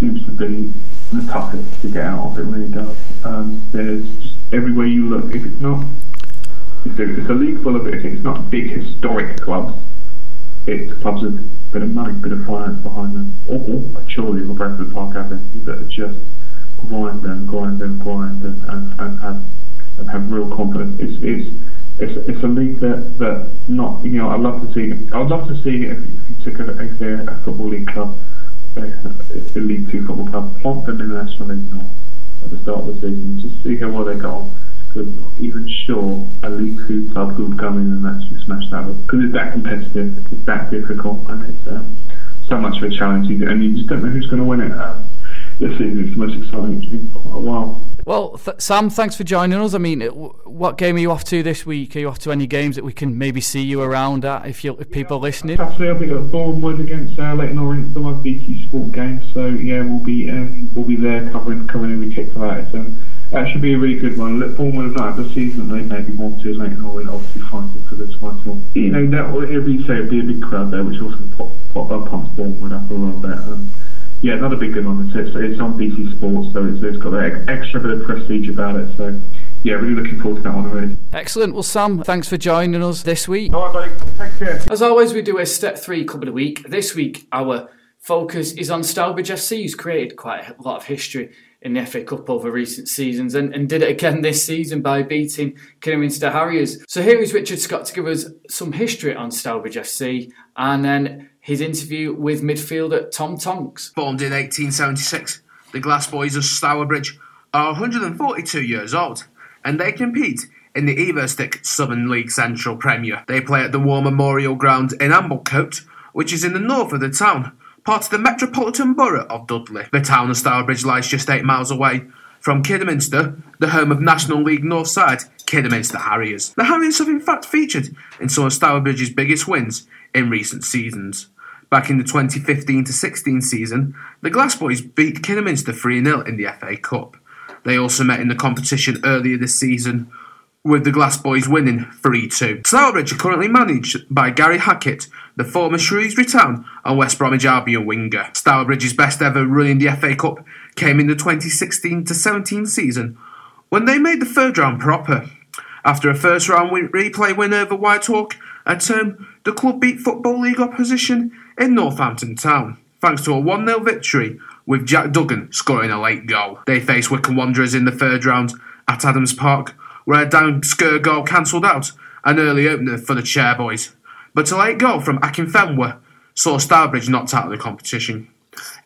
seems to be the toughest to get out of. It really does. Um, there's just everywhere you look. If it's not, a, it's a league full of it. It's not big historic clubs. It's clubs with a bit of money, bit of finance behind them, or, or Chorley or Bradford Park Avenue are just grind and grind and grind and, and, and have and have real confidence. It's it's it's, it's a league that, that not you know I'd love to see I'd love to see if, if you took a, a, a football league club a, a League Two football club plonk them in the National League North at the start of the season just see how well they go even sure a League Two club could come in and actually smash that up because it's that competitive, it's that difficult, and it's um, so much of a challenge, and you just don't know who's going to win it. Um, this season, it's the most exciting in quite a while. Well, th- Sam, thanks for joining us. I mean, what game are you off to this week? Are you off to any games that we can maybe see you around at if you if people are listening? Saturday I'll be at Bournemouth against uh, Leyton Orient, the my BT Sport game. So yeah, we'll be um, we'll be there covering covering every kick for that. So that should be a really good one. Look, Bournemouth have not had the season they maybe want to. Leyton Orient obviously fighting for the title. You know that will it'll be say it'll be a big crowd there, which also pop, pop, uh, pumps Bournemouth up a little bit. Um, yeah, not a big good one. It's, it's on BT Sports, so it's, it's got that extra bit of prestige about it. So, yeah, really looking forward to that one already. Excellent. Well, Sam, thanks for joining us this week. All right, buddy. Take care. As always, we do a step three couple of the week. This week, our focus is on Stourbridge FC, who's created quite a lot of history in the FA Cup over recent seasons and, and did it again this season by beating Kidderminster Harriers. So here is Richard Scott to give us some history on Stourbridge FC and then his interview with midfielder Tom Tonks. Formed in 1876, the Glass Boys of Stourbridge are 142 years old and they compete in the Evo-Stik Southern League Central Premier. They play at the War Memorial Ground in Amblecote, which is in the north of the town, part of the Metropolitan Borough of Dudley. The town of Stourbridge lies just 8 miles away from Kidderminster, the home of National League North side Kidderminster Harriers. The Harriers have in fact featured in some of Stourbridge's biggest wins in recent seasons. Back in the 2015 16 season, the Glass Boys beat Kidderminster 3 0 in the FA Cup. They also met in the competition earlier this season, with the Glass Boys winning 3 2. Stourbridge are currently managed by Gary Hackett, the former Shrewsbury Town and West Bromwich Albion winger. Stourbridge's best ever run in the FA Cup came in the 2016 17 season when they made the third round proper. After a first round replay win over Whitehawk, at home, the club beat Football League opposition in Northampton Town, thanks to a 1 0 victory with Jack Duggan scoring a late goal. They faced Wycombe Wanderers in the third round at Adams Park, where a Dan Skur goal cancelled out an early opener for the Chairboys. But a late goal from Akinfenwa saw Stourbridge knocked out of the competition.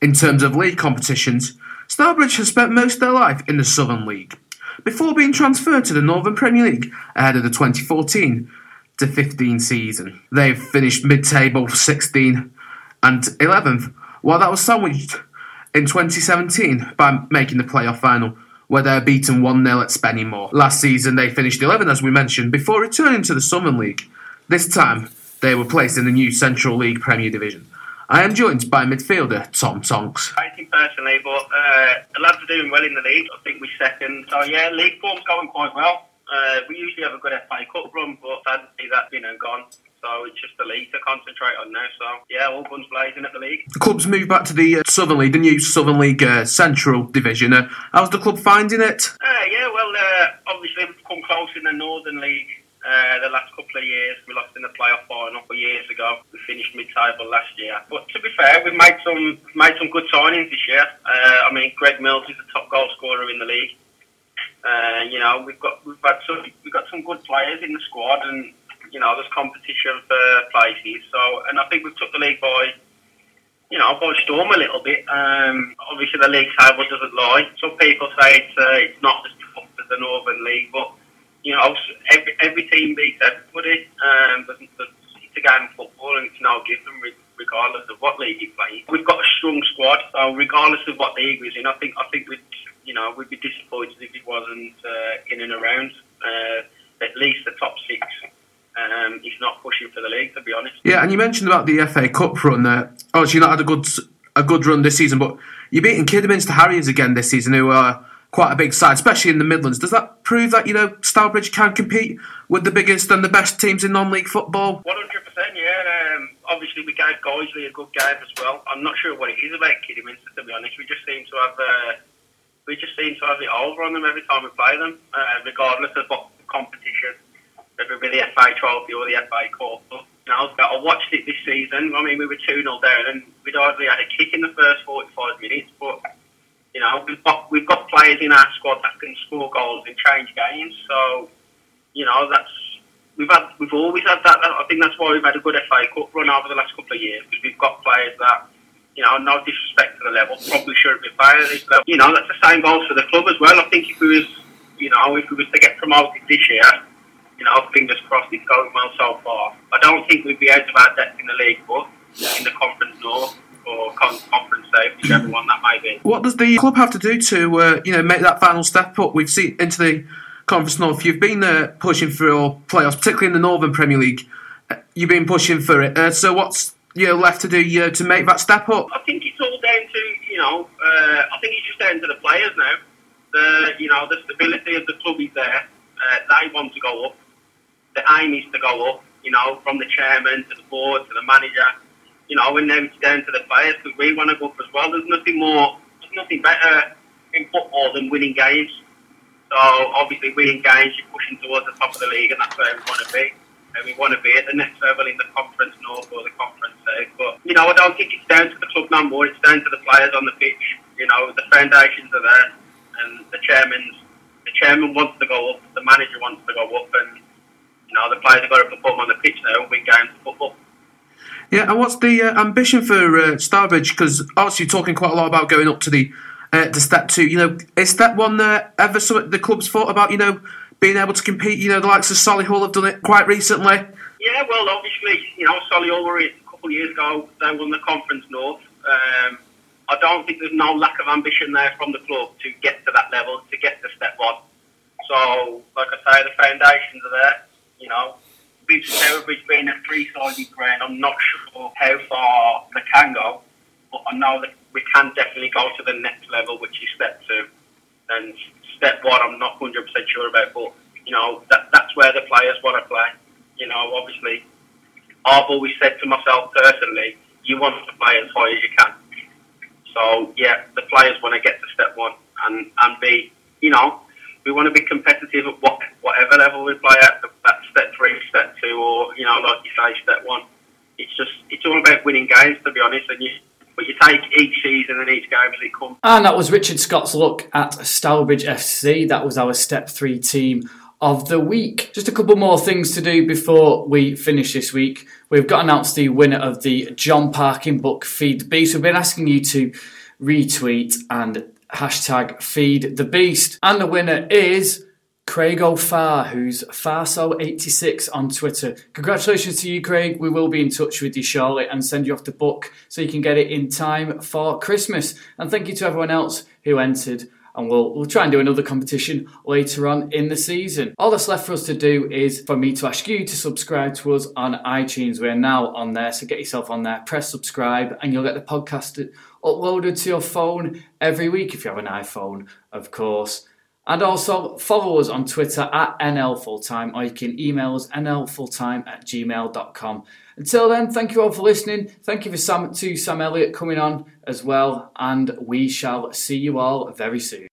In terms of league competitions, Stourbridge has spent most of their life in the Southern League, before being transferred to the Northern Premier League ahead of the 2014 to 15 season. They've finished mid table 16 and 11th, while that was sandwiched in 2017 by making the playoff final, where they were beaten 1 0 at Spennymoor. Last season, they finished 11th, as we mentioned, before returning to the Southern League. This time, they were placed in the new Central League Premier Division. I am joined by midfielder Tom Tonks. I think personally, but uh, the lads are doing well in the league. I think we're second. So, yeah, league form's going quite well. Uh, we usually have a good FA Cup run, but sadly that's been and gone. So it's just the league to concentrate on now. So yeah, all guns blazing at the league. The club's moved back to the uh, Southern League, the new Southern League uh, Central Division. Uh, how's the club finding it? Uh, yeah, well, uh, obviously we've come close in the Northern League. Uh, the last couple of years, we lost in the playoff final four years ago. We finished mid-table last year. But to be fair, we've made some made some good signings this year. I mean, Greg Mills is the top goal scorer in the league. Uh, you know, we've got we've got some we've got some good players in the squad, and you know, there's competition for places. So, and I think we've took the league by, you know, by storm a little bit. Um, obviously, the league table doesn't lie. Some people say it's uh, it's not as tough as the Northern League, but you know, every, every team beats everybody. Um, it's a game of football, and it's no given regardless of what league you play. We've got a strong squad, so regardless of what league we're in, I think I think we'd you know we'd be disappointed if it wasn't uh, in and around uh, at least the top six. Um, he's not pushing for the league, to be honest. Yeah, and you mentioned about the FA Cup run there. Obviously, not had a good a good run this season, but you're beating Kidderminster Harriers again this season, who are quite a big side, especially in the Midlands. Does that prove that you know Stourbridge can compete with the biggest and the best teams in non-league football? One hundred percent, yeah. Um, obviously, we gave Guiseley a good game as well. I'm not sure what it is about Kidderminster, to be honest. We just seem to have. Uh, we just seem to have it over on them every time we play them, uh, regardless of what competition, whether it be the FA Trophy or the FA Cup. But, you know, I watched it this season. I mean, we were 2 0 down and we'd hardly had a kick in the first 45 minutes, but you know, we've got we've got players in our squad that can score goals and change games. So, you know, that's we've had we've always had that. I think that's why we've had a good FA Cup run over the last couple of years because we've got players that you know, no disrespect to the level, probably shouldn't be playing at this level. You know, that's the same goes for the club as well. I think if we was you know, if we was to get promoted this year, you know, fingers crossed it's going well so far. I don't think we'd be out of our depth in the league, but in the Conference North or con- Conference South, whichever one that might be. What does the club have to do to, uh, you know, make that final step up? We've seen into the Conference North. You've been uh, pushing for your playoffs, particularly in the Northern Premier League. Uh, You've been pushing for it. Uh, so what's you know, left to do you know, to make that step up? I think it's all down to, you know, uh, I think it's just down to the players now. The, you know, the stability of the club is there. Uh, they want to go up. The aim is to go up, you know, from the chairman to the board to the manager, you know, and now it's down to the players because we want to go up as well. There's nothing more, there's nothing better in football than winning games. So obviously winning games, you're pushing towards the top of the league and that's where we want to be. And we want to be at the next level in the Conference North or the Conference South. But, you know, I don't think it's down to the club no more. It's down to the players on the pitch. You know, the foundations are there and the chairman's, the chairman wants to go up, the manager wants to go up and, you know, the players have got to perform on the pitch now and win games of football. Yeah, and what's the uh, ambition for uh, Stourbridge? Because obviously you're talking quite a lot about going up to the uh, to step two. You know, is that one uh, ever something the club's thought about? You know, being able to compete. You know, the likes of Solihull have done it quite recently. Yeah, well, obviously, you know, Solihull were a couple of years ago. They won the Conference North. Um, I don't think there's no lack of ambition there from the club to get to that level, to get to step one. So, like I say, the foundations are there. You know, with Stourbridge being a three-sided ground, I'm not sure how far they can go, but I know that we can definitely go to the next level, which is step two. And step one, I'm not 100% sure about, but you know, that that's where the players want to play. You know, obviously, I've always said to myself personally, you want to play as high as you can. So yeah, the players want to get to step one and, and be, you know, we want to be competitive at what whatever level we play at, at step three, step two, or you know, like you say, step one. It's just it's all about winning games, to be honest. And you, but you take each season and each game as it comes. And that was Richard Scott's look at Stourbridge FC. That was our step three team of the week. Just a couple more things to do before we finish this week. We've got announced the winner of the John Parkin book Feed the Beast. We've been asking you to retweet and hashtag Feed the Beast. And the winner is Craig O'Far, who's Farso86 on Twitter. Congratulations to you, Craig. We will be in touch with you shortly and send you off the book so you can get it in time for Christmas. And thank you to everyone else who entered and we'll, we'll try and do another competition later on in the season. All that's left for us to do is for me to ask you to subscribe to us on iTunes. We're now on there, so get yourself on there, press subscribe, and you'll get the podcast uploaded to your phone every week if you have an iPhone, of course. And also follow us on Twitter at NL Fulltime, or you can email us nlfulltime at gmail.com. Until then, thank you all for listening. Thank you for Sam, to Sam Elliott coming on as well, and we shall see you all very soon.